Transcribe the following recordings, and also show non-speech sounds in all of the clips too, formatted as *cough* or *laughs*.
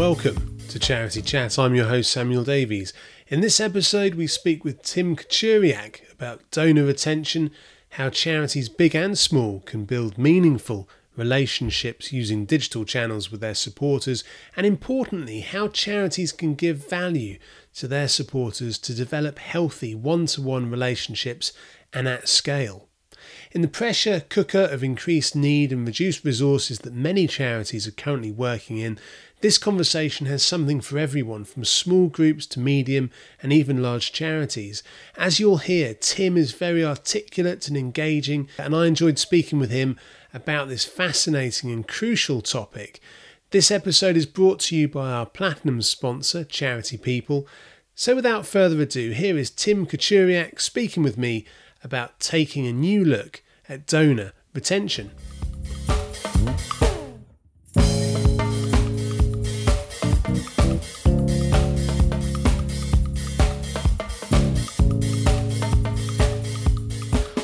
Welcome to Charity Chat. I'm your host, Samuel Davies. In this episode, we speak with Tim Kachuriak about donor retention, how charities big and small can build meaningful relationships using digital channels with their supporters, and importantly, how charities can give value to their supporters to develop healthy one to one relationships and at scale. In the pressure cooker of increased need and reduced resources that many charities are currently working in, this conversation has something for everyone, from small groups to medium and even large charities. As you'll hear, Tim is very articulate and engaging, and I enjoyed speaking with him about this fascinating and crucial topic. This episode is brought to you by our platinum sponsor, Charity People. So, without further ado, here is Tim Kachuriak speaking with me about taking a new look at donor retention.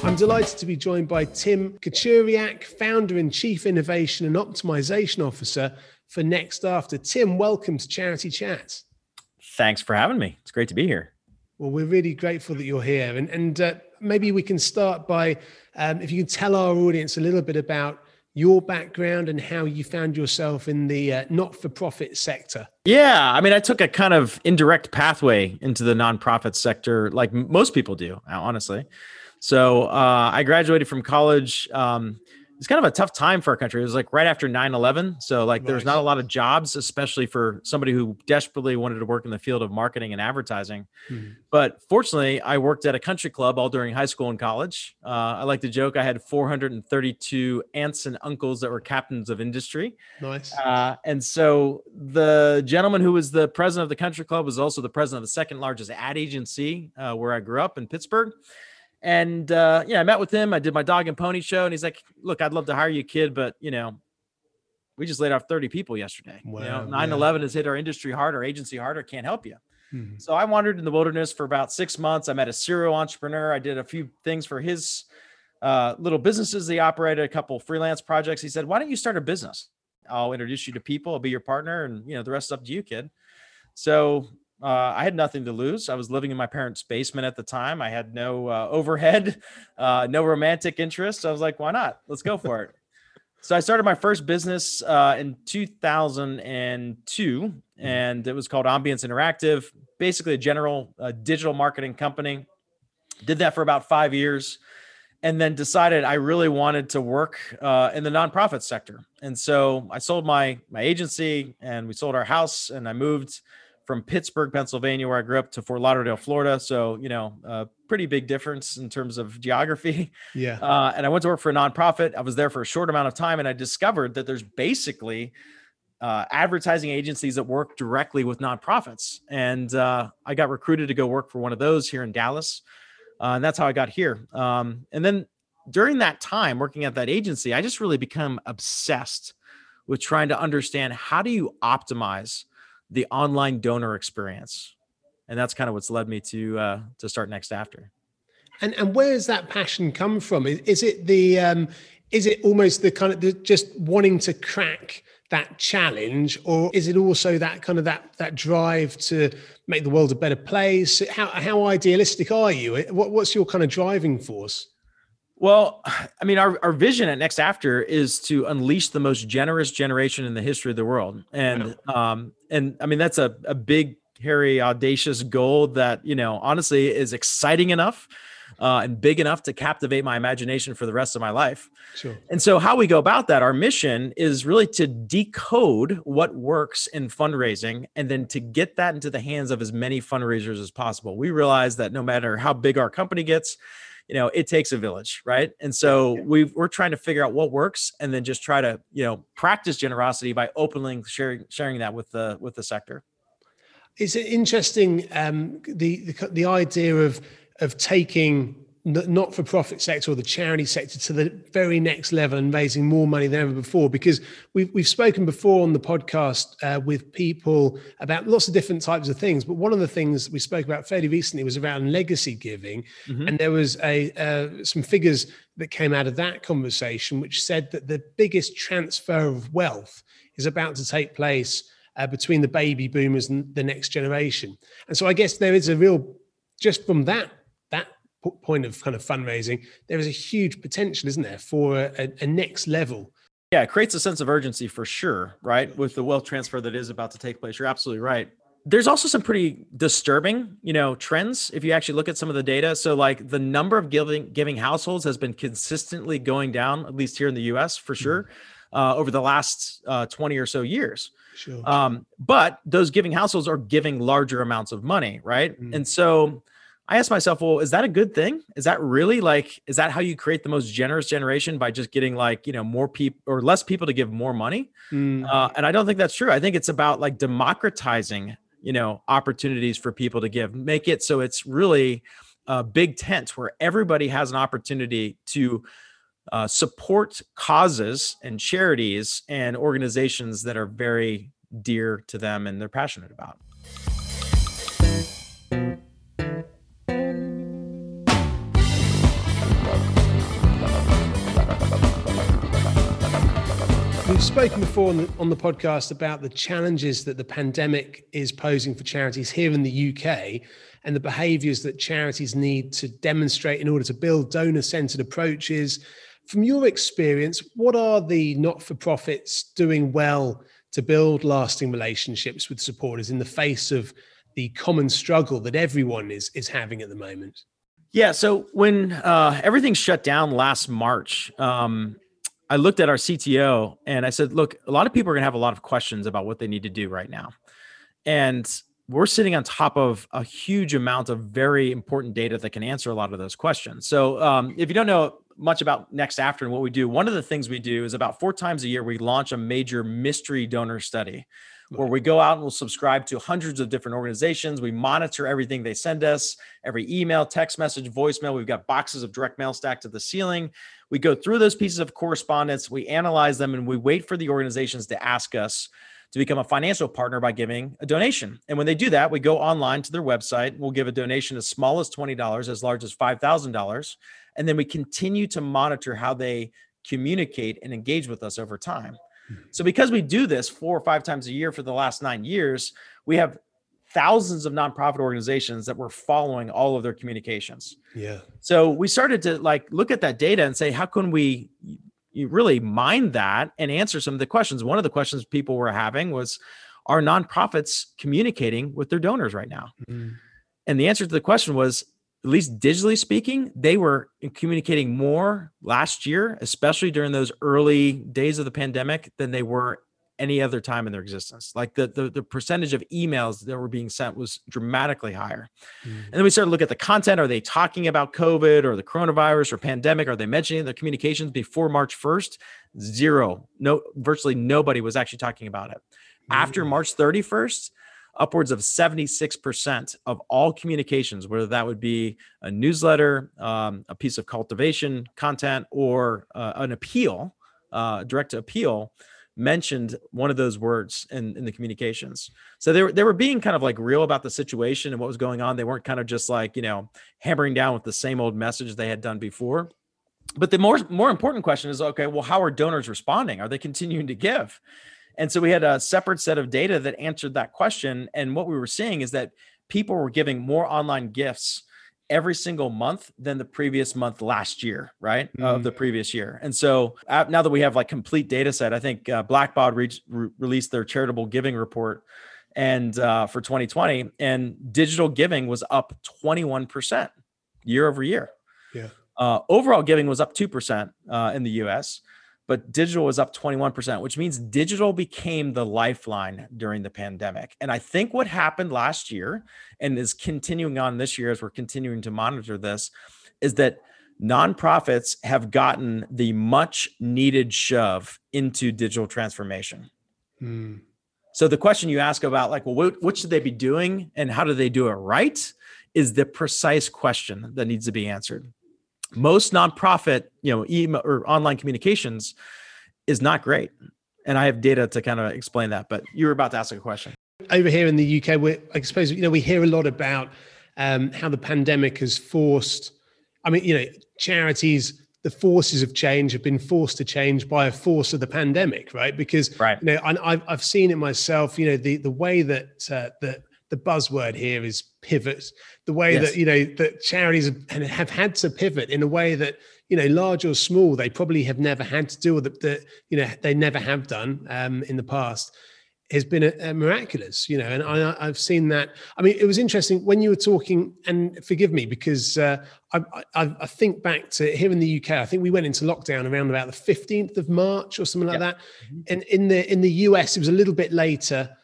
I'm delighted to be joined by Tim Kachuriak, founder and chief innovation and optimization officer for Next After. Tim, welcome to Charity Chat. Thanks for having me. It's great to be here. Well, we're really grateful that you're here. And, and uh, maybe we can start by um, if you can tell our audience a little bit about your background and how you found yourself in the uh, not-for-profit sector. Yeah, I mean, I took a kind of indirect pathway into the nonprofit sector, like most people do, honestly. So uh, I graduated from college. Um, it's kind of a tough time for our country. It was like right after 9 11. So, like, there's not a lot of jobs, especially for somebody who desperately wanted to work in the field of marketing and advertising. Mm-hmm. But fortunately, I worked at a country club all during high school and college. Uh, I like to joke I had 432 aunts and uncles that were captains of industry. Nice. Uh, and so, the gentleman who was the president of the country club was also the president of the second largest ad agency uh, where I grew up in Pittsburgh. And uh, yeah, I met with him. I did my dog and pony show, and he's like, "Look, I'd love to hire you, kid, but you know, we just laid off 30 people yesterday. Wow, you know, 9/11 yeah. has hit our industry hard, our agency hard. I can't help you." Mm-hmm. So I wandered in the wilderness for about six months. I met a serial entrepreneur. I did a few things for his uh, little businesses. He operated a couple freelance projects. He said, "Why don't you start a business? I'll introduce you to people. I'll be your partner, and you know the rest is up to you, kid." So uh, I had nothing to lose. I was living in my parents' basement at the time. I had no uh, overhead, *laughs* uh, no romantic interest. I was like, why not? Let's go for it. so I started my first business uh, in 2002, and it was called Ambience Interactive, basically a general uh, digital marketing company. Did that for about five years. And then decided I really wanted to work uh, in the nonprofit sector, and so I sold my my agency, and we sold our house, and I moved from Pittsburgh, Pennsylvania, where I grew up, to Fort Lauderdale, Florida. So, you know, a pretty big difference in terms of geography. Yeah. *laughs* Uh, and I went to work for a nonprofit. I was there for a short amount of time, and I discovered that there's basically uh, advertising agencies that work directly with nonprofits. And uh, I got recruited to go work for one of those here in Dallas. Uh, and that's how I got here. Um, and then during that time working at that agency, I just really become obsessed with trying to understand how do you optimize – the online donor experience and that's kind of what's led me to uh, to start Next After. And and where does that passion come from? Is, is it the um is it almost the kind of the, just wanting to crack that challenge or is it also that kind of that that drive to make the world a better place? How how idealistic are you? What, what's your kind of driving force well, I mean, our, our vision at Next After is to unleash the most generous generation in the history of the world. And um, and I mean that's a, a big, hairy, audacious goal that, you know, honestly is exciting enough uh, and big enough to captivate my imagination for the rest of my life. Sure. And so, how we go about that, our mission is really to decode what works in fundraising and then to get that into the hands of as many fundraisers as possible. We realize that no matter how big our company gets, you know it takes a village right? And so we we're trying to figure out what works and then just try to you know practice generosity by openly sharing sharing that with the with the sector. It's interesting um, the, the the idea of of taking not for profit sector or the charity sector to the very next level and raising more money than ever before. Because we've, we've spoken before on the podcast uh, with people about lots of different types of things. But one of the things we spoke about fairly recently was around legacy giving. Mm-hmm. And there was a uh, some figures that came out of that conversation, which said that the biggest transfer of wealth is about to take place uh, between the baby boomers and the next generation. And so I guess there is a real, just from that that point of kind of fundraising, there is a huge potential, isn't there, for a, a next level yeah, it creates a sense of urgency for sure, right? With the wealth transfer that is about to take place. You're absolutely right. There's also some pretty disturbing, you know, trends if you actually look at some of the data. So like the number of giving giving households has been consistently going down, at least here in the US for sure, mm-hmm. uh, over the last uh, 20 or so years. Sure. Um, but those giving households are giving larger amounts of money, right? Mm-hmm. And so I asked myself, well, is that a good thing? Is that really like, is that how you create the most generous generation by just getting like, you know, more people or less people to give more money? Mm. Uh, and I don't think that's true. I think it's about like democratizing, you know, opportunities for people to give, make it so it's really a big tent where everybody has an opportunity to uh, support causes and charities and organizations that are very dear to them and they're passionate about. We've spoken before on the, on the, podcast about the challenges that the pandemic is posing for charities here in the UK and the behaviours that charities need to demonstrate in order to build donor centred approaches. From your experience, what are the not for profits doing well to build lasting relationships with supporters in the face of the common struggle that everyone is, is having at the moment? Yeah, so when uh, everything shut down last March, um, I looked at our CTO and I said, look, a lot of people are going to have a lot of questions about what they need to do right now. And we're sitting on top of a huge amount of very important data that can answer a lot of those questions. So, um, if you don't know much about Next After and what we do, one of the things we do is about four times a year, we launch a major mystery donor study where we go out and we'll subscribe to hundreds of different organizations. We monitor everything they send us, every email, text message, voicemail. We've got boxes of direct mail stacked to the ceiling. We go through those pieces of correspondence, we analyze them, and we wait for the organizations to ask us to become a financial partner by giving a donation. And when they do that, we go online to their website. We'll give a donation as small as $20, as large as $5,000. And then we continue to monitor how they communicate and engage with us over time. So because we do this four or five times a year for the last nine years, we have thousands of nonprofit organizations that were following all of their communications. Yeah. So we started to like look at that data and say, how can we you really mine that and answer some of the questions? One of the questions people were having was, are nonprofits communicating with their donors right now? Mm-hmm. And the answer to the question was at least digitally speaking, they were communicating more last year, especially during those early days of the pandemic, than they were any other time in their existence. Like the the, the percentage of emails that were being sent was dramatically higher. Mm. And then we started to look at the content. Are they talking about COVID or the coronavirus or pandemic? Are they mentioning their communications before March 1st? Zero. No, virtually nobody was actually talking about it. Mm. After March 31st, upwards of 76% of all communications, whether that would be a newsletter, um, a piece of cultivation content, or uh, an appeal, uh, direct appeal, mentioned one of those words in, in the communications. So they were, they were being kind of like real about the situation and what was going on. They weren't kind of just like, you know, hammering down with the same old message they had done before. But the more more important question is okay, well, how are donors responding? Are they continuing to give? And so we had a separate set of data that answered that question. And what we were seeing is that people were giving more online gifts every single month than the previous month last year, right? Mm-hmm. Of the previous year. And so uh, now that we have like complete data set, I think uh, Blackbaud re- re- released their charitable giving report and uh, for 2020 and digital giving was up 21% year over year. Yeah. Uh, overall giving was up 2% uh, in the US but digital was up 21%, which means digital became the lifeline during the pandemic. And I think what happened last year and is continuing on this year as we're continuing to monitor this is that nonprofits have gotten the much needed shove into digital transformation. Hmm. So the question you ask about like, well, what, what should they be doing and how do they do it right is the precise question that needs to be answered most nonprofit, you know, email or online communications is not great. And I have data to kind of explain that. But you were about to ask a question. Over here in the UK, we I suppose you know we hear a lot about um, how the pandemic has forced. I mean, you know, charities the forces of change have been forced to change by a force of the pandemic, right? Because right. you know, I, I've I've seen it myself. You know, the the way that uh, that the buzzword here is pivot. The way yes. that you know that charities have, have had to pivot in a way that you know, large or small, they probably have never had to do, or that you know they never have done um, in the past has been a, a miraculous, you know, and I, have seen that. I mean, it was interesting when you were talking, and forgive me because uh, I, I, I, think back to here in the UK. I think we went into lockdown around about the fifteenth of March or something like that, mm-hmm. and in the in the US it was a little bit later.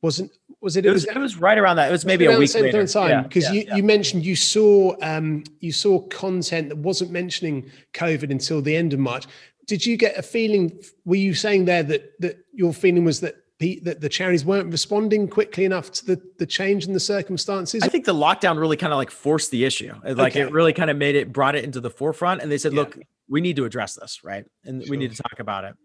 Wasn't was it? It was, it was right around that. It was maybe a week later. Time because yeah, you, yeah. you mentioned you saw um, you saw content that wasn't mentioning COVID until the end of March. Did you get a feeling? Were you saying there that that your feeling was that the, that the charities weren't responding quickly enough to the, the change in the circumstances? I think the lockdown really kind of like forced the issue. Like okay. it really kind of made it, brought it into the forefront. And they said, yeah. look, we need to address this, right? And sure. we need to talk about it.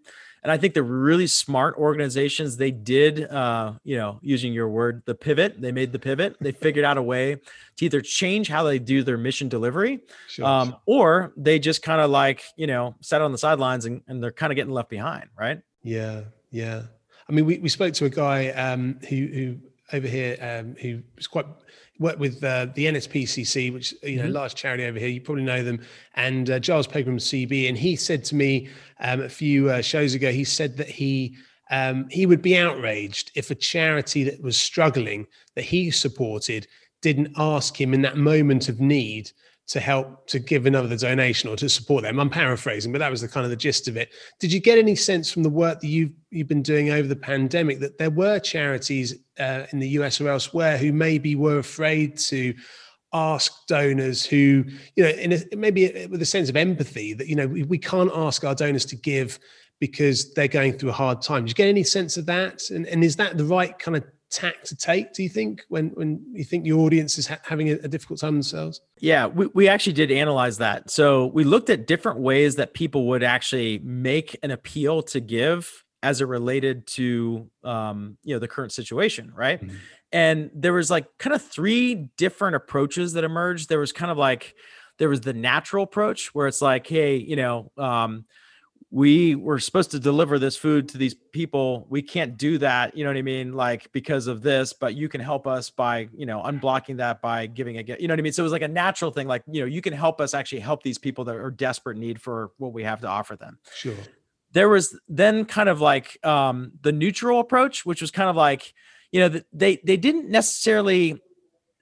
And I think the really smart organizations, they did, uh, you know, using your word, the pivot, they made the pivot. They *laughs* figured out a way to either change how they do their mission delivery sure, um, sure. or they just kind of like, you know, sat on the sidelines and, and they're kind of getting left behind, right? Yeah. Yeah. I mean, we, we spoke to a guy um, who who over here um, who was quite worked with uh, the NSPCC, which you know mm-hmm. large charity over here. You probably know them, and uh, Giles Pegram CB, and he said to me um, a few uh, shows ago. He said that he um, he would be outraged if a charity that was struggling that he supported didn't ask him in that moment of need to help to give another donation or to support them. I'm paraphrasing, but that was the kind of the gist of it. Did you get any sense from the work that you've you've been doing over the pandemic that there were charities uh, in the US or elsewhere who maybe were afraid to ask donors who you know in a, maybe with a sense of empathy that you know we, we can't ask our donors to give because they're going through a hard time. Did you get any sense of that? And, and is that the right kind of tack to take do you think when when you think your audience is ha- having a, a, difficult time themselves? Yeah we, we actually did analyze that. So we looked at different ways that people would actually make an appeal to give as it related to um, you know the current situation right? Mm-hmm. and there was like kind of three different approaches that emerged. There was kind of like there was the natural approach where it's like hey you know um, we were supposed to deliver this food to these people. We can't do that you know what i mean like because of this but you can help us by you know unblocking that by giving a you know what i mean? So it was like a natural thing like you know you can help us actually help these people that are desperate need for what we have to offer them. Sure. There was then kind of like um the neutral approach which was kind of like you know they they didn't necessarily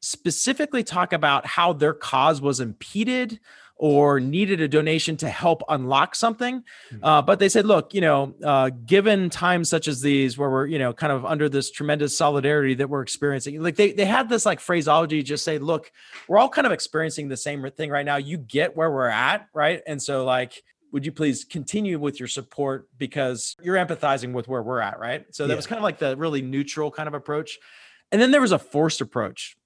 specifically talk about how their cause was impeded or needed a donation to help unlock something. Hmm. Uh, but they said, look, you know, uh, given times such as these where we're, you know, kind of under this tremendous solidarity that we're experiencing, like they, they had this like phraseology, just say, look, we're all kind of experiencing the same thing right now. You get where we're at, right? And so, like, would you please continue with your support because you're empathizing with where we're at, right? So that yeah. was kind of like the really neutral kind of approach. And then there was a forced approach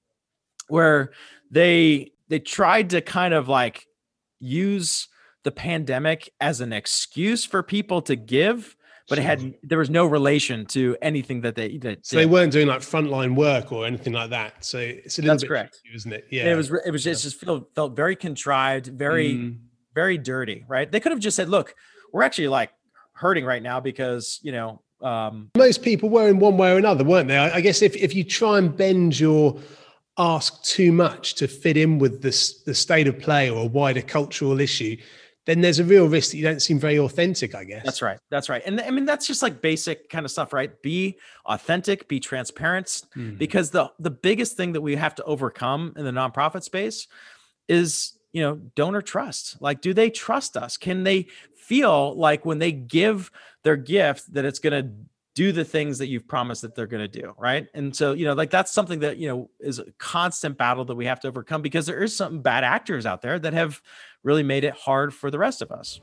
where they they tried to kind of like use the pandemic as an excuse for people to give but it had there was no relation to anything that they that so did. they weren't doing like frontline work or anything like that. So it's a little That's bit correct. tricky, isn't it? Yeah it was it was just, just felt felt very contrived very mm. very dirty right? They could have just said look we're actually like hurting right now because you know um most people were in one way or another weren't they? I, I guess if if you try and bend your ask too much to fit in with this the state of play or a wider cultural issue, then there's a real risk that you don't seem very authentic, I guess. That's right. That's right. And I mean, that's just like basic kind of stuff, right? Be authentic, be transparent, mm. because the the biggest thing that we have to overcome in the nonprofit space is you know donor trust like do they trust us can they feel like when they give their gift that it's going to do the things that you've promised that they're going to do right? And so you know like that's something that you know is a constant battle that we have to overcome because there is some bad actors out there that have really made it hard for the rest of us.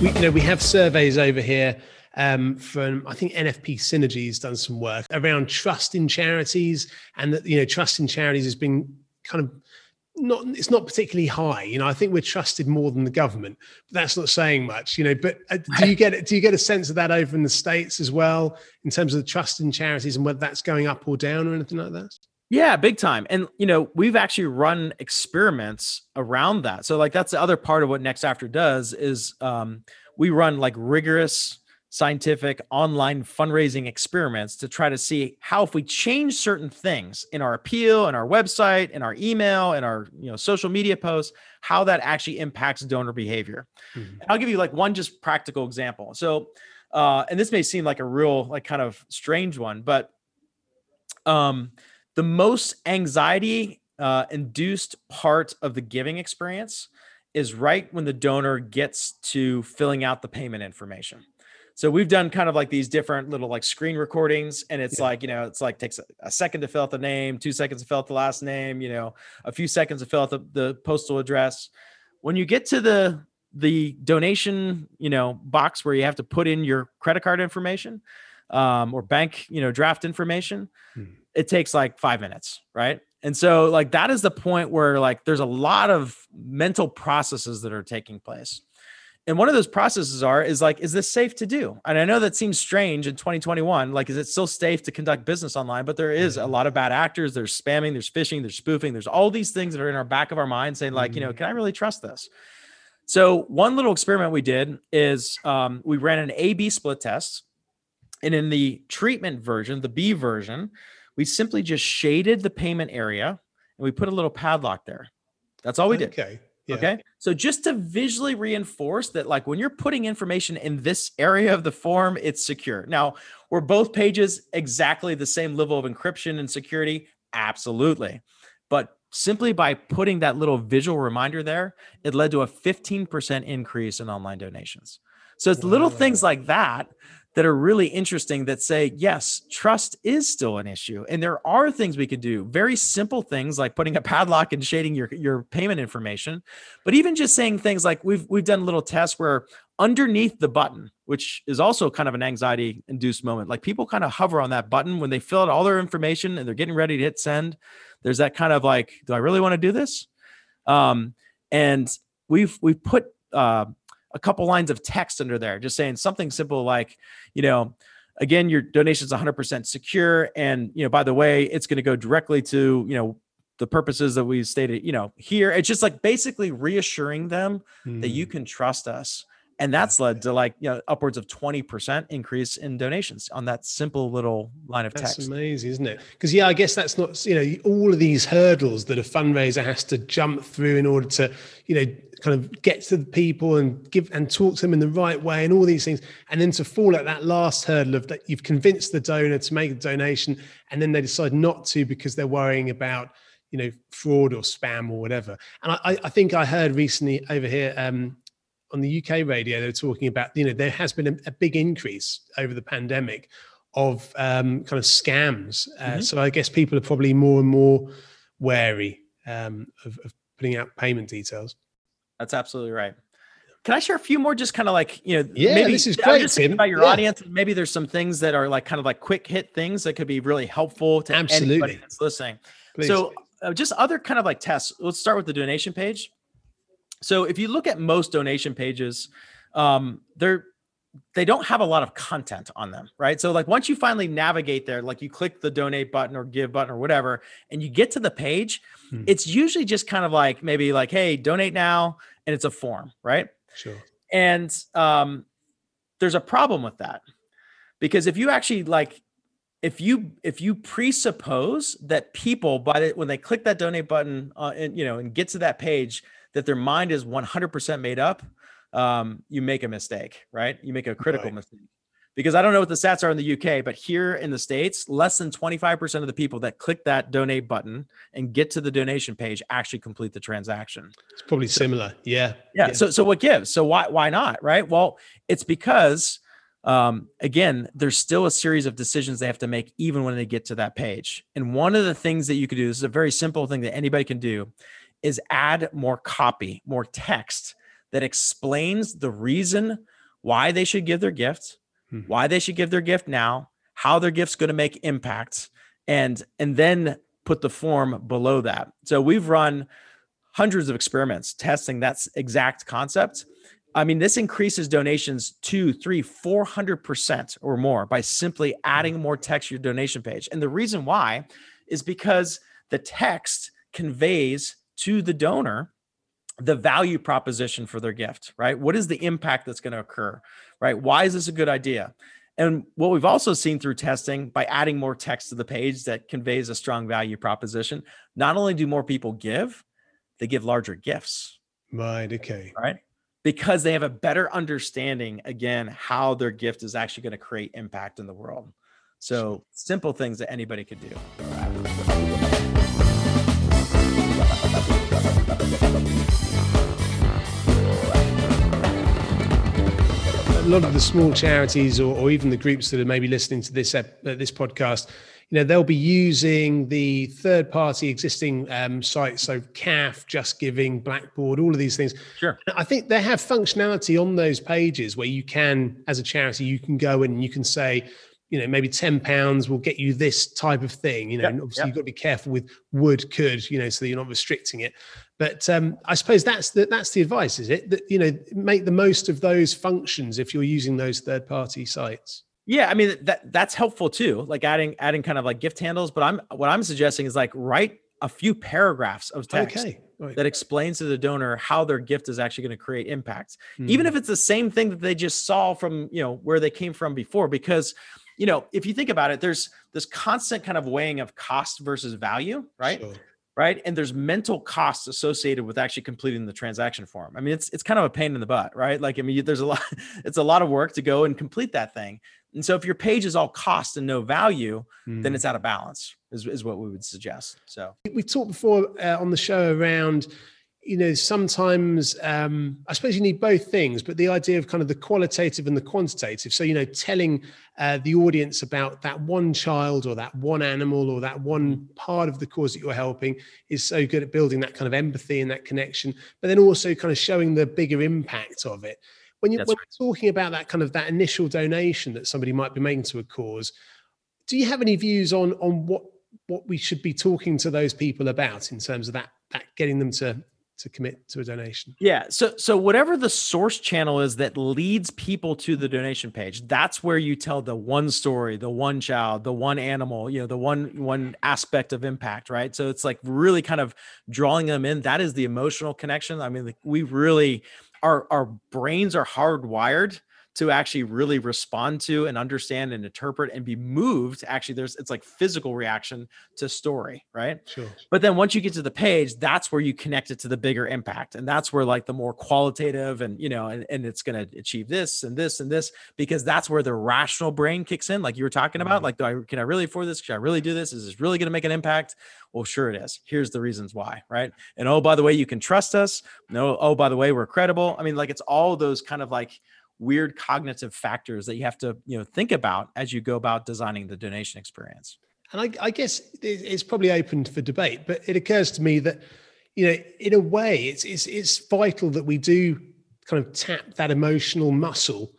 We you know we have surveys over here um, from I think NFP Synergy's done some work around trust in charities, and that you know trust in charities has been kind of not it's not particularly high. You know, I think we're trusted more than the government. But that's not saying much. You know, but uh, do you *laughs* get do you get a sense of that over in the states as well in terms of the trust in charities and whether that's going up or down or anything like that? Yeah, big time. And you know, we've actually run experiments around that. So like that's the other part of what Next After does is um, we run like rigorous scientific online fundraising experiments to try to see how if we change certain things in our appeal and our website and our email and our you know social media posts how that actually impacts donor behavior. Mm-hmm. i'll give you like one just practical example. So uh, and this may seem like a real like kind of strange one but um the most anxiety uh, induced part of the giving experience is right when the donor gets to filling out the payment information so we've done kind of like these different little like screen recordings, and it's yeah. like you know, it's like takes a, a, second to fill out the name, two seconds to fill out the last name, you know, a few seconds to fill out the, the postal address. When you get to the the donation, you know, box where you have to put in your credit card information um, or bank, you know, draft information, hmm. it takes like five minutes, right? And so, like, that is the point where, like, there's a lot of mental processes that are taking place and one of those processes are is like is this safe to do? And i know that seems strange in 2021 like is it still safe to conduct business online? But there is a mm-hmm. lot of bad actors there's spamming there's phishing there's spoofing there's all these things that are in our back of our mind saying like you know mm-hmm. can i really trust this? So one little experiment we did is um, we ran an a b split test and in the treatment version the b version we simply just shaded the payment area and we put a little padlock there. That's all we did. Okay yeah. Okay. So just to visually reinforce that, like when you're putting information in this area of the form, it's secure. Now, were both pages exactly the same level of encryption and security? Absolutely. But simply by putting that little visual reminder there, it led to a 15% increase in online donations. So it's wow. little things like that that are really interesting that say, yes, trust is still an issue. And there are things we could do, very simple things like putting a padlock and shading your, your payment information. But even just saying things like we've we've done little tests where underneath the button, which is also kind of an anxiety induced moment, like people kind of hover on that button when they fill out all their information and they're getting ready to hit send. There's that kind of like, do I really want to do this? Um, and we've we've put uh, a couple lines of text under there, just saying something simple like, you know, again, your donation is 100% secure. And, you know, by the way, it's going to go directly to, you know, the purposes that we stated, you know, here. It's just like basically reassuring them mm. that you hmm. can trust us and that's led to like you know upwards of 20% increase in donations on that simple little line of that's text. amazing isn't it? Because yeah i guess that's not you know all of these hurdles that a fundraiser has to jump through in order to you know kind of get to the people and give and talk to them in the right way and all these things and then to fall at that last hurdle of that you've convinced the donor to make a donation and then they decide not to because they're worrying about you know fraud or spam or whatever. And i, I think i heard recently over here um, on the UK radio, they were talking about, you know, there has been a, a big increase over the pandemic of um, kind of scams. Uh, mm-hmm. So I guess people are probably more and more wary um, of, of putting out payment details. That's absolutely right. Can I share a few more? Just kind of like you know, yeah, maybe this is great. Just Tim. about your yeah. audience. Maybe there's some things that are like kind of like quick hit things that could be really helpful to Absolutely. anybody that's listening. Please. So, uh, just other kind of like tests. Let's start with the donation page. So if you look at most donation pages, um, they're they don't have a lot of content on them, right? So like once you finally navigate there, like you click the donate button or give button or whatever, and you get to the page, hmm. it's usually just kind of like maybe like, hey, donate now, and it's a form, right? Sure. And um, there's a problem with that because if you actually like if you if you presuppose that people by the, when they click that donate button uh, and you know and get to that page that their mind is 100% made up, um, you make a mistake, right? You make a critical right. mistake. Because I don't know what the stats are in the UK, but here in the States, less than 25% of the people that click that donate button and get to the donation page actually complete the transaction. It's probably similar. Yeah. Yeah. yeah. So so what gives? So why why not? Right. Well, it's because um, again, there's still a series of decisions they have to make even when they get to that page. And one of the things that you could do, this is a very simple thing that anybody can do, is add more copy, more text that explains the reason why they should give their gift, hmm. why they should give their gift now, how their gift's going to make impact, and and then put the form below that. So we've run hundreds of experiments testing that exact concept. I mean, this increases donations two, three, four hundred percent or more by simply adding more text to your donation page. And the reason why is because the text conveys to the donor the value proposition for their gift, right? What is the impact that's going to occur, right? Why is this a good idea? And what we've also seen through testing by adding more text to the page that conveys a strong value proposition, not only do more people give, they give larger gifts. Right. Okay. Right. Because they have a better understanding, again, how their gift is actually going to create impact in the world. So simple things that anybody could do. A lot of the small charities or, or, even the groups that are maybe listening to this uh, this podcast, you know, they'll be using the third party existing um, sites, so CAF, Just Giving, Blackbaud, all of these things. Sure. I think they have functionality on those pages where you can, as a charity, you can go and you can say, you know, maybe 10 pounds will get you this type of thing, you know, yep, and obviously yep. you've got to be careful with would, could, you know, so that you're not restricting it. But um, I suppose that's the, that's the advice, is it? That, you know, make the most of those functions if you're using those third party sites. Yeah, I mean that that's helpful too, like adding adding kind of like gift handles. But I'm what I'm suggesting is like write a few paragraphs of text okay. right. that explains to the donor how their gift is actually going to create impact, mm. even if it's the same thing that they just saw from you know where they came from before. Because you know, if you think about it, there's this constant kind of weighing of cost versus value, right? Sure. Right. And there's mental costs associated with actually completing the transaction form. I mean, it's it's kind of a pain in the butt, right? Like, I mean, there's a lot, *laughs* it's a lot of work to go and complete that thing. And so if your page is all cost and no value, mm. then it's out of balance, is, is what we would suggest. So we talked before uh, on the show around you know sometimes um, i suppose you need both things but the idea of kind of the qualitative and the quantitative. So you know telling uh, the audience about that one child or that one animal or that one part of the cause that you're helping is so good at building that kind of empathy and that connection but then also kind of showing the bigger impact of it. When, you, when you're talking about that kind of that initial donation that somebody might be making to a cause do you have any views on on what what we should be talking to those people about in terms of that that getting them to to commit to a donation. Yeah. So so whatever the source channel is that leads people to the donation page, that's where you tell the one story, the one child, the one animal, you know, the one one aspect of impact, right? So it's like really kind of drawing them in. That is the emotional connection. I mean, we really our our brains are hardwired to actually really respond to and understand and interpret and be moved actually there's it's like physical reaction to story right? Sure. But then once you get to the page that's where you connect it to the bigger impact and that's where like the more qualitative and you know and, and it's going to achieve this and this and this because that's where the rational brain kicks in like you were talking about mm-hmm. like do i can i really afford this? Can i really do this? Is this really going to make an impact? Well sure it is. Here's the reasons why right? And oh by the way you can trust us. No oh by the way we're credible. I mean like it's all those kind of like weird cognitive factors that you have to you know think about as you go about designing the donation experience. And I, I, guess it's probably open for debate but it occurs to me that you know in a way it's it's, it's vital that we do kind of tap that emotional muscle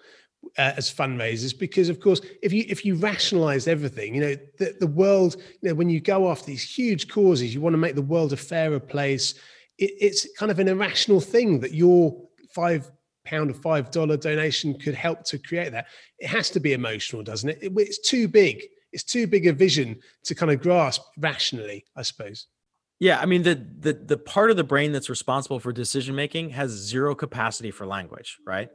uh, as fundraisers because of course if you if you rationalize everything you know the, the world you know when you go after these huge causes you want to make the world a fairer place. It, it's kind of an irrational thing that your five pound or five dollar donation could help to create that. It has to be emotional, doesn't it? It's too big. It's too big a vision to kind of grasp rationally, I suppose. Yeah, I mean the the the part of the brain that's responsible for decision making has zero capacity for language, right?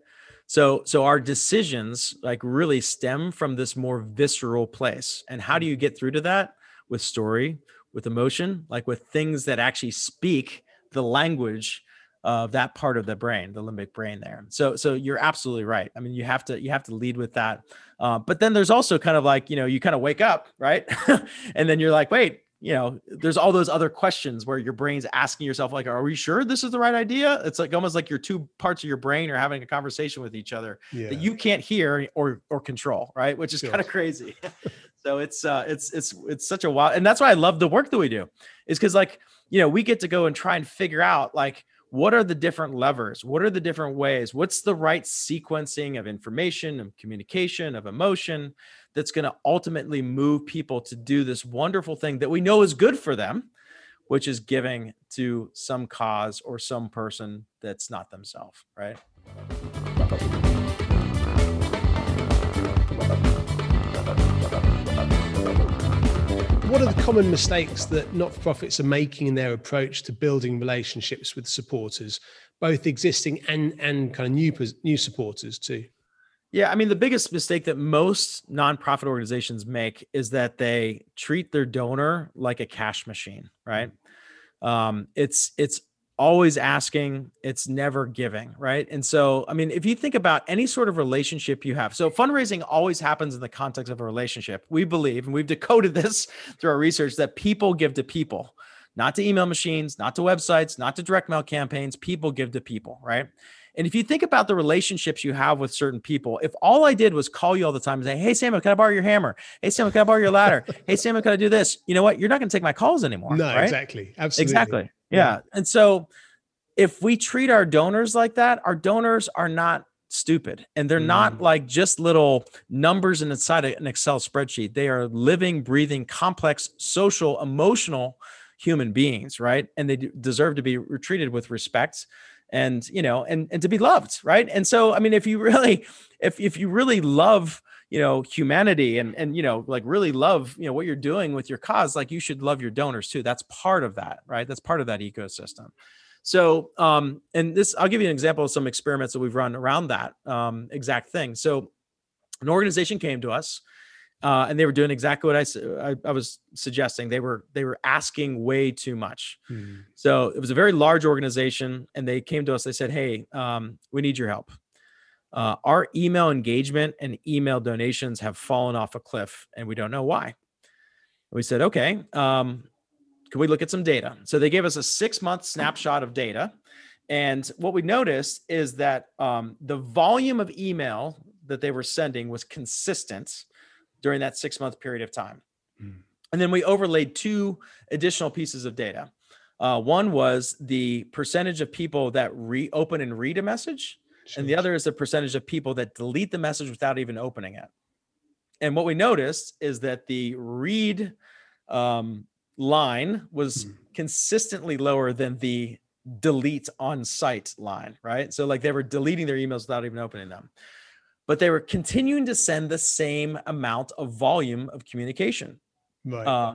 So so our decisions like really stem from this more visceral place. And how do you get through to that? With story, with emotion, like with things that actually speak the language of that part of the brain, the limbic brain there. So so you're absolutely right. I mean, you have to you have to lead with that. Uh, but then there's also kind of like you know you kind of wake up right, *laughs* and then you're like, wait, you know, there's all those other questions where your brain's asking yourself like, are we sure this is the right idea? It's like almost like your two parts of your brain are having a conversation with each other yeah. that you can't hear or or control, right? Which is kind of crazy. *laughs* so it's uh it's it's it's such a wild, and that's why I love the work that we do, is because like you know we get to go and try and figure out like what are the different levers? What are the different ways? What's the right sequencing of information, of communication, of emotion that's going to ultimately move people to do this wonderful thing that we know is good for them? which is giving to some cause or some person that's not themselves, right? What are the common mistakes that not for profits are making in their approach to building relationships with supporters, both existing and, and kind of new, new supporters too? Yeah, I mean, the biggest mistake that most nonprofit organizations make is that they treat their donor like a cash machine, right? Um, it's it's always asking, it's never giving, right? And so, I mean, if you think about any sort of relationship you have, so fundraising always happens in the context of a relationship. We believe, and we've decoded *laughs* this through our research, that people give to people, not to email machines, not to websites, not to direct mail campaigns. People give to people, right? And if you think about the relationships you have with certain people, if all I did was call you all the time and say, Hey, Sam, can I borrow your hammer? Hey, Sam, can I borrow your ladder? hey, Sam, can I do this? You know what? You're not going to take my calls anymore. No, right? exactly. Absolutely. Exactly. Yeah. yeah. And so if we treat our donors like that, our donors are not stupid and they're mm. not like just little numbers inside an Excel spreadsheet. They are living, breathing, complex, social, emotional human beings, right? And they deserve to be treated with respect and you know and and to be loved right and so i mean if you really if if you really love you know humanity and and you know like really love you know what you're doing with your cause like you should love your donors too that's part of that right that's part of that ecosystem so, um, and this, I'll give you an example of some experiments that we've run around that um, exact thing. So, an organization came to us, uh, and they were doing exactly what I, I, I, was suggesting. They were they were asking way too much. Hmm. So it was a very large organization, and they came to us. They said, "Hey, um, we need your help. Uh, our email engagement and email donations have fallen off a cliff, and we don't know why." We said, "Okay, um, can we look at some data? So they gave us a six month snapshot of data. And what we noticed is that um, the volume of email that they were sending was consistent during that six month period of time. Mm. And then we overlaid two additional pieces of data. Uh, one was the percentage of people that reopen and read a message. And the other is the percentage of people that delete the message without even opening it. And what we noticed is that the read um, line was mm. consistently lower than the delete on site line, right? So like they were deleting their emails without even opening them. But they were continuing to send the same amount of volume of communication. Right. Uh,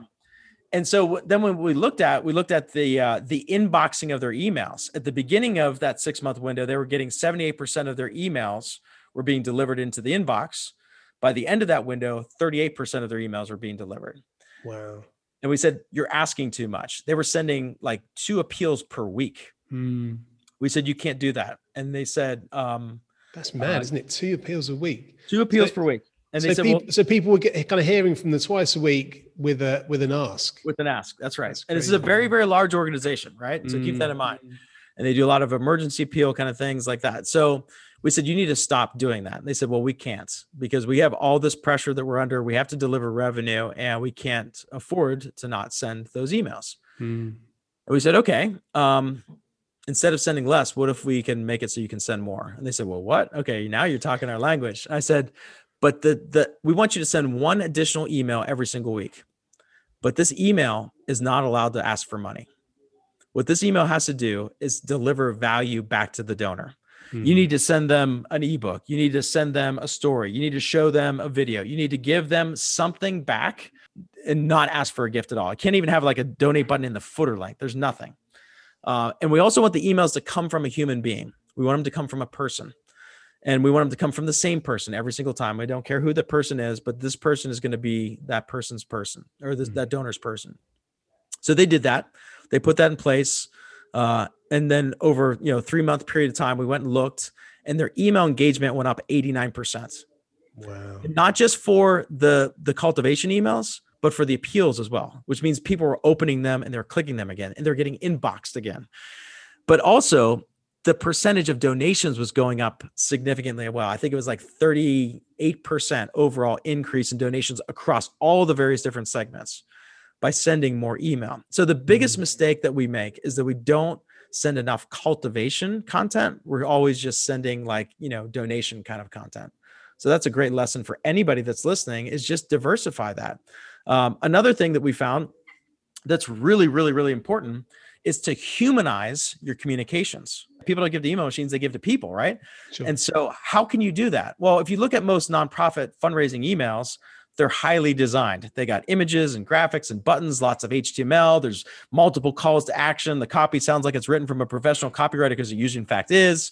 and so then when we looked at we looked at the uh, the inboxing of their emails. At the beginning of that six month window they were getting 78% of their emails were being delivered into the inbox. By the end of that window 38% of their emails were being delivered. Wow. And we said you're asking too much. They were sending like two appeals per week. Hmm. we said you can't do that. And they said um, that's mad uh, isn't it? Two appeals a week. two appeals so, per week and so, said, people, well, so people were get, kind of hearing from them twice a week with a with an ask. With an ask that's right. That's and this is a very very large organization right? So mm. keep that in mind. Mm. and they do a lot of emergency appeal kind of things like that. So we said you need to stop doing that. And they said well we can't because we have all this pressure that we're under. We have to deliver revenue and we can't afford to not send those emails. Mm. and we said okay um, instead of sending less what if we can make it so you can send more? And they said well what? Okay now you're talking our language. I said but the the we want you to send one additional email every single week but this email is not allowed to ask for money what this email has to do is deliver value back to the donor Mm-hmm. You need to send them an ebook. You need to send them a story. You need to show them a video. You need to give them something back and not ask for a gift at all. I can't even have like a donate button in the footer link. There's nothing. Uh, and we also want the emails to come from a human being. We want them to come from a person. And we want them to come from the same person every single time. We don't care who the person is, but this person is going to be that person's person or this, mm-hmm. that donor's person. So they did that. They put that in place. Uh, and then over you know three month period of time, we went and looked, and their email engagement went up 89%. Wow. not just for the the cultivation emails, but for the appeals as well, which means people were opening them and they're clicking them again and they're getting inboxed again. But also the percentage of donations was going up significantly well. I think it was like 38% overall increase in donations across all the various different segments by sending more email. So the biggest mm-hmm. mistake that we make is that we don't send enough cultivation content. We're always just sending like, you know, donation kind of content. So that's a great lesson for anybody that's listening is just diversify that. Um, another thing that we found that's really, really, really important is to humanize your communications. People don't give to email machines, they give to people, right? Sure. And so, how can you do that? Well, if you look at most nonprofit fundraising emails, they're highly designed. They got images and graphics and buttons, lots of HTML. There's multiple calls to action. The copy sounds like it's written from a professional copywriter because it usually, in fact, is.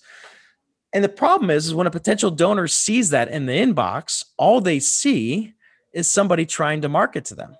And the problem is, is when a potential donor sees that in the inbox, all they see is somebody trying to market to them.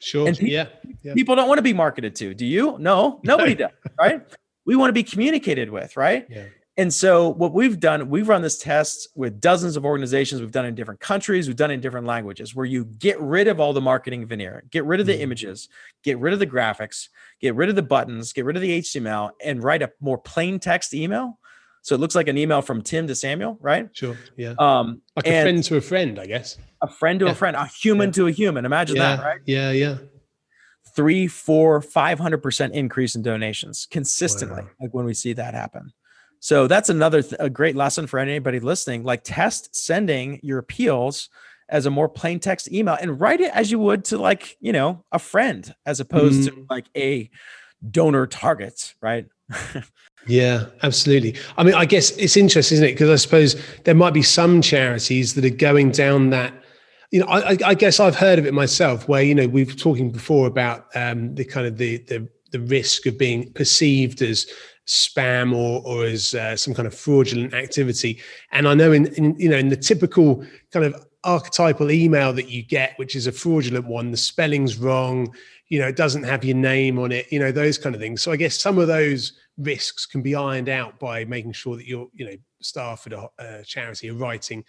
Sure. Yeah. yeah. People don't want to be marketed to. Do you? No, nobody *laughs* does. Right. We want to be communicated with. Right. Yeah. And so what we've done, we've run this test with dozens of organizations. We've done in different countries. We've done in different languages where you get rid of all the marketing veneer, get rid of the mm-hmm. images, get rid of the graphics, get rid of the buttons, get rid of the HTML and write a more plain text email. So it looks like an email from Tim to Samuel, right? Sure. Yeah. Um, like a friend to a friend, I guess. A friend to yeah. a friend, a human yeah. to a human. Imagine yeah. that, right? Yeah. Yeah three, four, five hundred percent increase in donations consistently. Wow. Like when we see that happen. So that's another th- a great lesson for anybody listening. Like test sending your appeals as a more plain text email and write it as you would to like you know a friend as opposed mm. to like a donor target, right? yeah, absolutely. I mean, I guess it's interesting, isn't it? Because I suppose there might be some charities that are going down that you know, I, I, guess I've heard of it myself, where you know we've talking before about um, the kind of the, the the risk of being perceived as spam or or as uh, some kind of fraudulent activity. And I know in, in you know in the typical kind of archetypal email that you get, which is a fraudulent one, the spelling's wrong, you know, it doesn't have your name on it, you know, those kind of things. So I guess some of those risks can be ironed out by making sure that your you know staff at a uh, charity are writing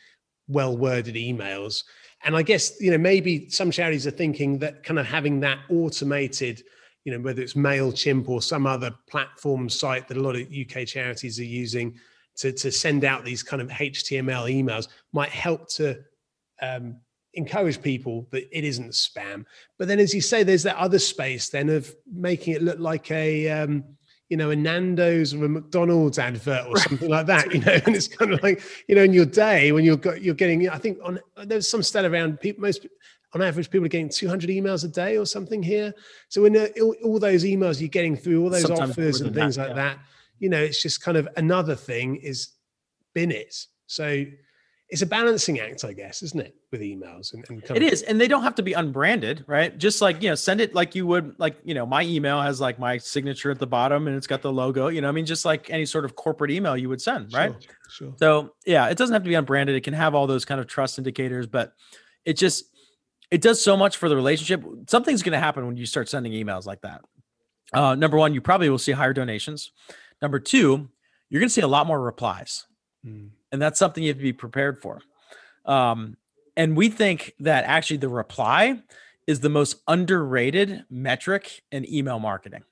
well worded emails and I guess, you know, maybe some charities are thinking that kind of having that automated, you know, whether it's MailChimp or some other platform site that a lot of UK charities are using to, to send out these kind of HTML emails might help to um, encourage people that it isn't spam. But then, as you say, there's that other space then of making it look like a, um, you know, a Nando's or a McDonald's advert or something like that, you know, and it's kind of like, you know, in your day when you're got, you're getting, I think on there's some stat around people, most on average, people are getting 200 emails a day or something here. So when uh, all, all those emails you're getting through, all those Sometimes offers and things that, like yeah. that, you know, it's just kind of another thing is bin it. So it's a balancing act, I guess, isn't it, with emails? And, and it is, and they don't have to be unbranded, right? Just like you know, send it like you would, like you know, my email has like my signature at the bottom, and it's got the logo. You know, I mean, just like any sort of corporate email you would send, right? Sure, sure. So yeah, it doesn't have to be unbranded. It can have all those kind of trust indicators, but it just it does so much for the relationship. Something's going to happen when you start sending emails like that. Uh, number one, you probably will see higher donations. Number two, you're going to see a lot more replies. Mm and that's something you have to be prepared for. Um, and we think that actually the reply is the most underrated metric in email marketing.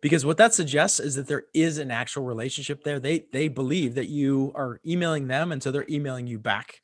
Because what that suggests is that there is an actual relationship there. They they believe that you are emailing them and so they're emailing you back.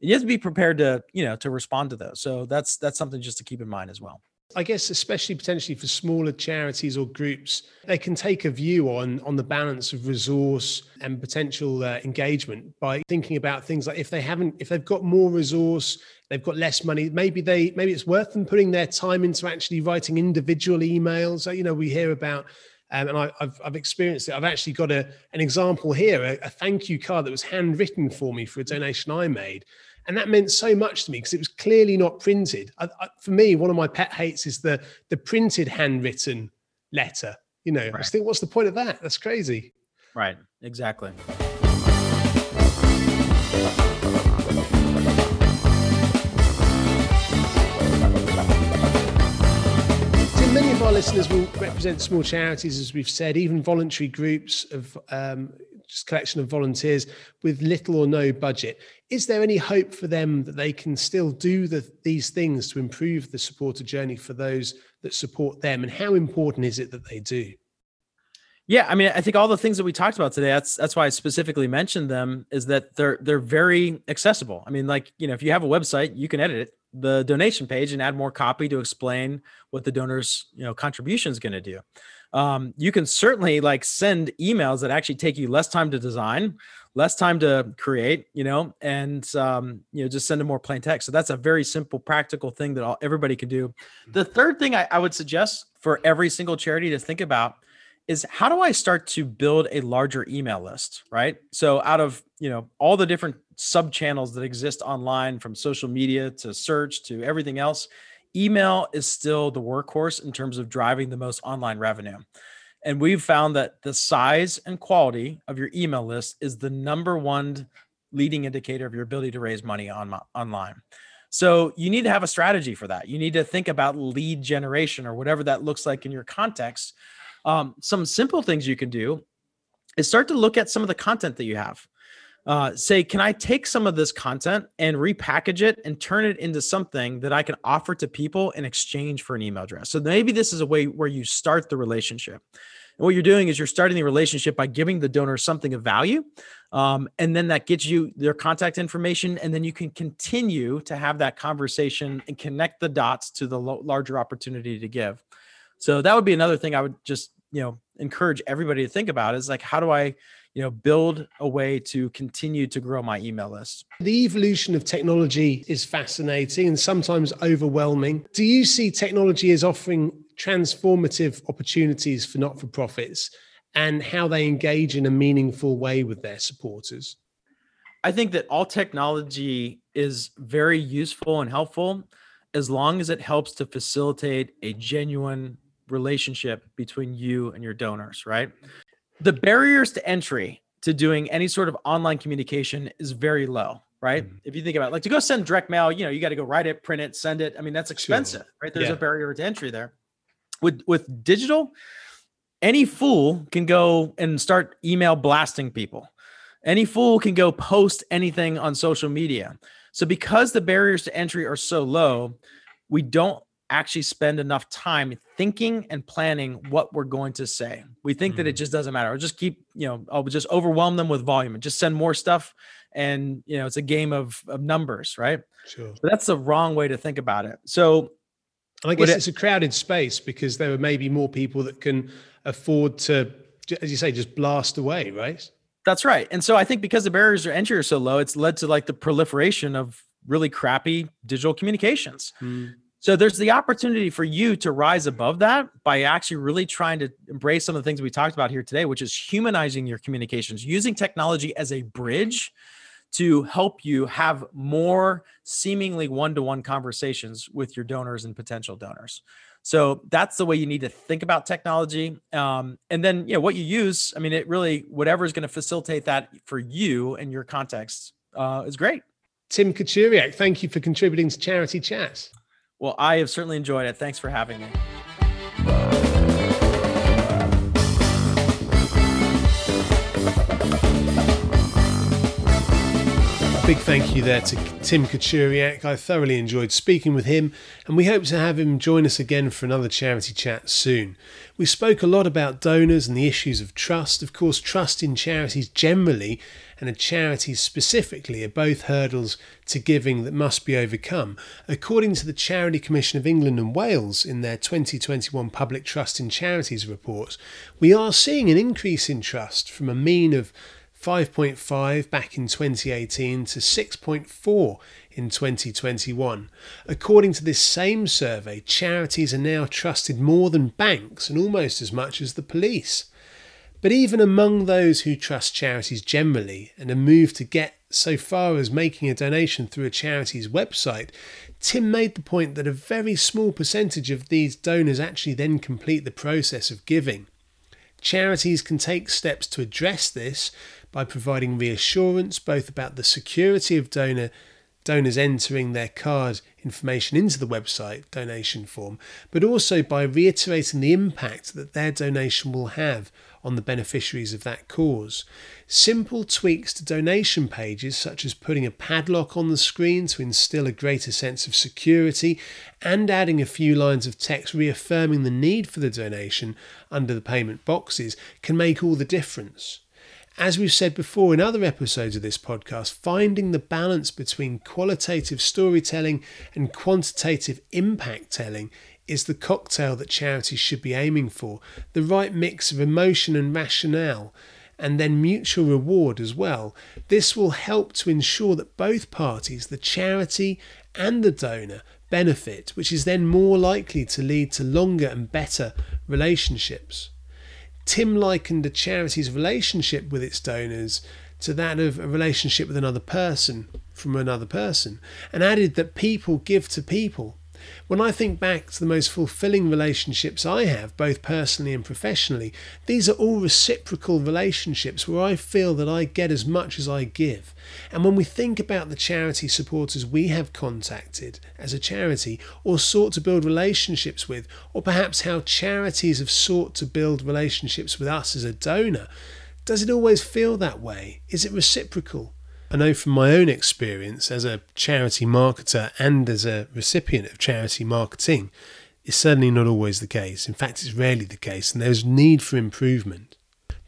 And you have to be prepared to you know to respond to those. So that's that's something just to keep in mind as well I guess especially potentially for smaller charities or groups, they can take a view on on the balance of resource and potential uh, engagement by thinking about things like if they haven't, if they've got more resource, they've got less money. Maybe they maybe it's worth them putting their time into actually writing individual emails. You know, we hear about. Um, and I, have I've experienced it. I've actually got a, an example here, a, a thank you card that was handwritten for me for a donation I made and that meant so much to me because it was clearly not printed. I, I, for me, one of my pet hates is the the printed handwritten letter. You know, right. I think, what's the point of that? That's crazy. Right. Exactly. many of our listeners will represent small charities, as we've said, even voluntary groups of um, just collection of volunteers with little or no budget. Is there any hope for them that they can still do the, these things to improve the supporter journey for those that support them? And how important is it that they do? Yeah, I mean, I think all the things that we talked about today, that's that's why I specifically mentioned them, is that they're they're very accessible. I mean, like, you know, if you have a website, you can edit it, the donation page and add more copy to explain what the donor's, you know, contribution is going to do um, you can certainly like send emails that actually take you less time to design less time to create you know and um, you know just send a more plain text. So that's a very simple practical thing that all, everybody can do. The third thing I, I would suggest for every single charity to think about is how do I start to build a larger email list, right? So out of, you know, all the different sub channels that exist online from social media to search to everything else, email is still the workhorse in terms of driving the most online revenue. And we've found that the size and quality of your email list is the number one leading indicator of your ability to raise money on online. So you need to have a strategy for that. You need to think about lead generation or whatever that looks like in your context. Um, some simple things you can do is start to look at some of the content that you have. Uh, say, can I take some of this content and repackage it and turn it into something that I can offer to people in exchange for an email address? So maybe this is a way where you start the relationship. And what you're doing is you're starting the relationship by giving the donor something of value. Um, and then that gets you their contact information. And then you can continue to have that conversation and connect the dots to the lo- larger opportunity to give. So that would be another thing I would just, you know, encourage everybody to think about is like, how do I you know build a way to continue to grow my email list. The evolution of technology is fascinating and sometimes overwhelming. Do you see technology as offering transformative opportunities for not-for-profits and how they engage in a meaningful way with their supporters? I think that all technology is very useful and helpful as long as it helps to facilitate a genuine relationship between you and your donors right the barriers to entry to doing any sort of online communication is very low right mm-hmm. if you think about it like to go send direct mail you know you got to go write it print it send it i mean that's expensive sure. right there's yeah. a barrier to entry there with with digital any fool can go and start email blasting people any fool can go post anything on social media so because the barriers to entry are so low we don't actually spend enough time thinking and planning what we're going to say. We think mm that it mm. just doesn't matter. I'll just keep, you know, I'll just overwhelm them with volume and just send more stuff. And, you know, it's a game of, of numbers, right? Sure. But that's the wrong way to think about it. So and I guess it, it's a crowded space because there are maybe more people that can afford to, as you say, just blast away, right? That's right. And so I think because the barriers to entry are so low, it's led to like the proliferation of really crappy digital communications. Mm. So there's the opportunity for you to rise above that by actually really trying to embrace some of the things we talked about here today, which is humanizing your communications, using technology as a bridge to help you have more seemingly one-to-one conversations with your donors and potential donors. So that's the way you need to think about technology. Um, and then, you know, what you use, I mean, it really, whatever is going to facilitate that for you and your context uh, is great. Tim Kachuriak, thank you for contributing to Charity Chats. Well, I have certainly enjoyed it. Thanks for having me. Big thank you there to Tim Kachuriak. I thoroughly enjoyed speaking with him, and we hope to have him join us again for another charity chat soon. We spoke a lot about donors and the issues of trust. Of course, trust in charities generally and in charities specifically are both hurdles to giving that must be overcome. According to the Charity Commission of England and Wales in their 2021 Public Trust in Charities report, we are seeing an increase in trust from a mean of 5.5 back in 2018 to 6.4 in 2021. According to this same survey, charities are now trusted more than banks and almost as much as the police. But even among those who trust charities generally and are moved to get so far as making a donation through a charity's website, Tim made the point that a very small percentage of these donors actually then complete the process of giving. Charities can take steps to address this by providing reassurance both about the security of donor donors entering their card information into the website donation form, but also by reiterating the impact that their donation will have on the beneficiaries of that cause. Simple tweaks to donation pages, such as putting a padlock on the screen to instill a greater sense of security, and adding a few lines of text reaffirming the need for the donation under the payment boxes, can make all the difference. As we've said before in other episodes of this podcast, finding the balance between qualitative storytelling and quantitative impact telling is the cocktail that charities should be aiming for. The right mix of emotion and rationale, and then mutual reward as well. This will help to ensure that both parties, the charity and the donor, benefit, which is then more likely to lead to longer and better relationships. Tim likened a charity's relationship with its donors to that of a relationship with another person from another person, and added that people give to people. When I think back to the most fulfilling relationships I have, both personally and professionally, these are all reciprocal relationships where I feel that I get as much as I give. And when we think about the charity supporters we have contacted as a charity or sought to build relationships with, or perhaps how charities have sought to build relationships with us as a donor, does it always feel that way? Is it reciprocal? I know from my own experience as a charity marketer and as a recipient of charity marketing, it's certainly not always the case. In fact, it's rarely the case, and there's need for improvement.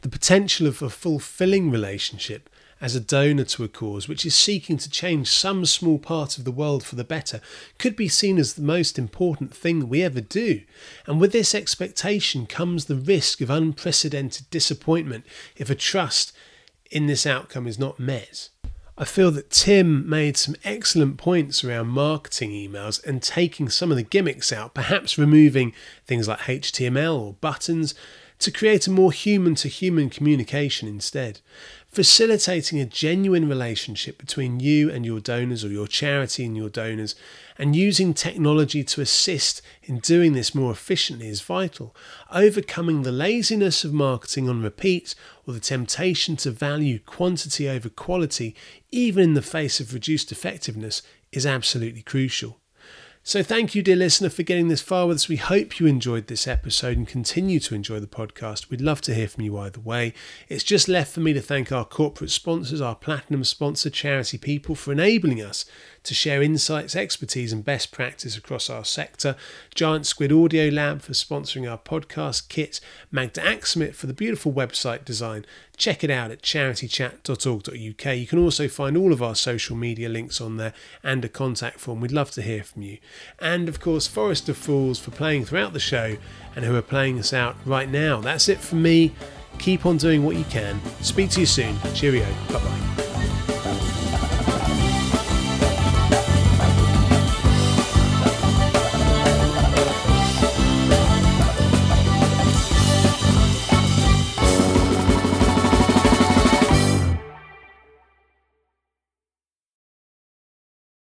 The potential of a fulfilling relationship as a donor to a cause which is seeking to change some small part of the world for the better could be seen as the most important thing we ever do. And with this expectation comes the risk of unprecedented disappointment if a trust in this outcome is not met. I feel that Tim made some excellent points around marketing emails and taking some of the gimmicks out, perhaps removing things like HTML or buttons to create a more human to human communication instead facilitating a genuine relationship between you and your donors or your charity and your donors, and using technology to assist in doing this more efficiently is vital. Overcoming the laziness of marketing on repeat or the temptation to value quantity over quality, even in the face of reduced effectiveness, is absolutely crucial. So, thank you, dear listener, for getting this far with us. We hope you enjoyed this episode and continue to enjoy the podcast. We'd love to hear from you either way. It's just left for me to thank our corporate sponsors, our platinum sponsor, Charity People, for enabling us to share insights, expertise, and best practice across our sector. Giant Squid Audio Lab for sponsoring our podcast kit. Magda Axmit for the beautiful website design. Check it out at charitychat.org.uk. You can also find all of our social media links on there and a contact form. We'd love to hear from you. And of course, Forest of Fools for playing throughout the show and who are playing us out right now. That's it for me. Keep on doing what you can. Speak to you soon. Cheerio. Bye bye.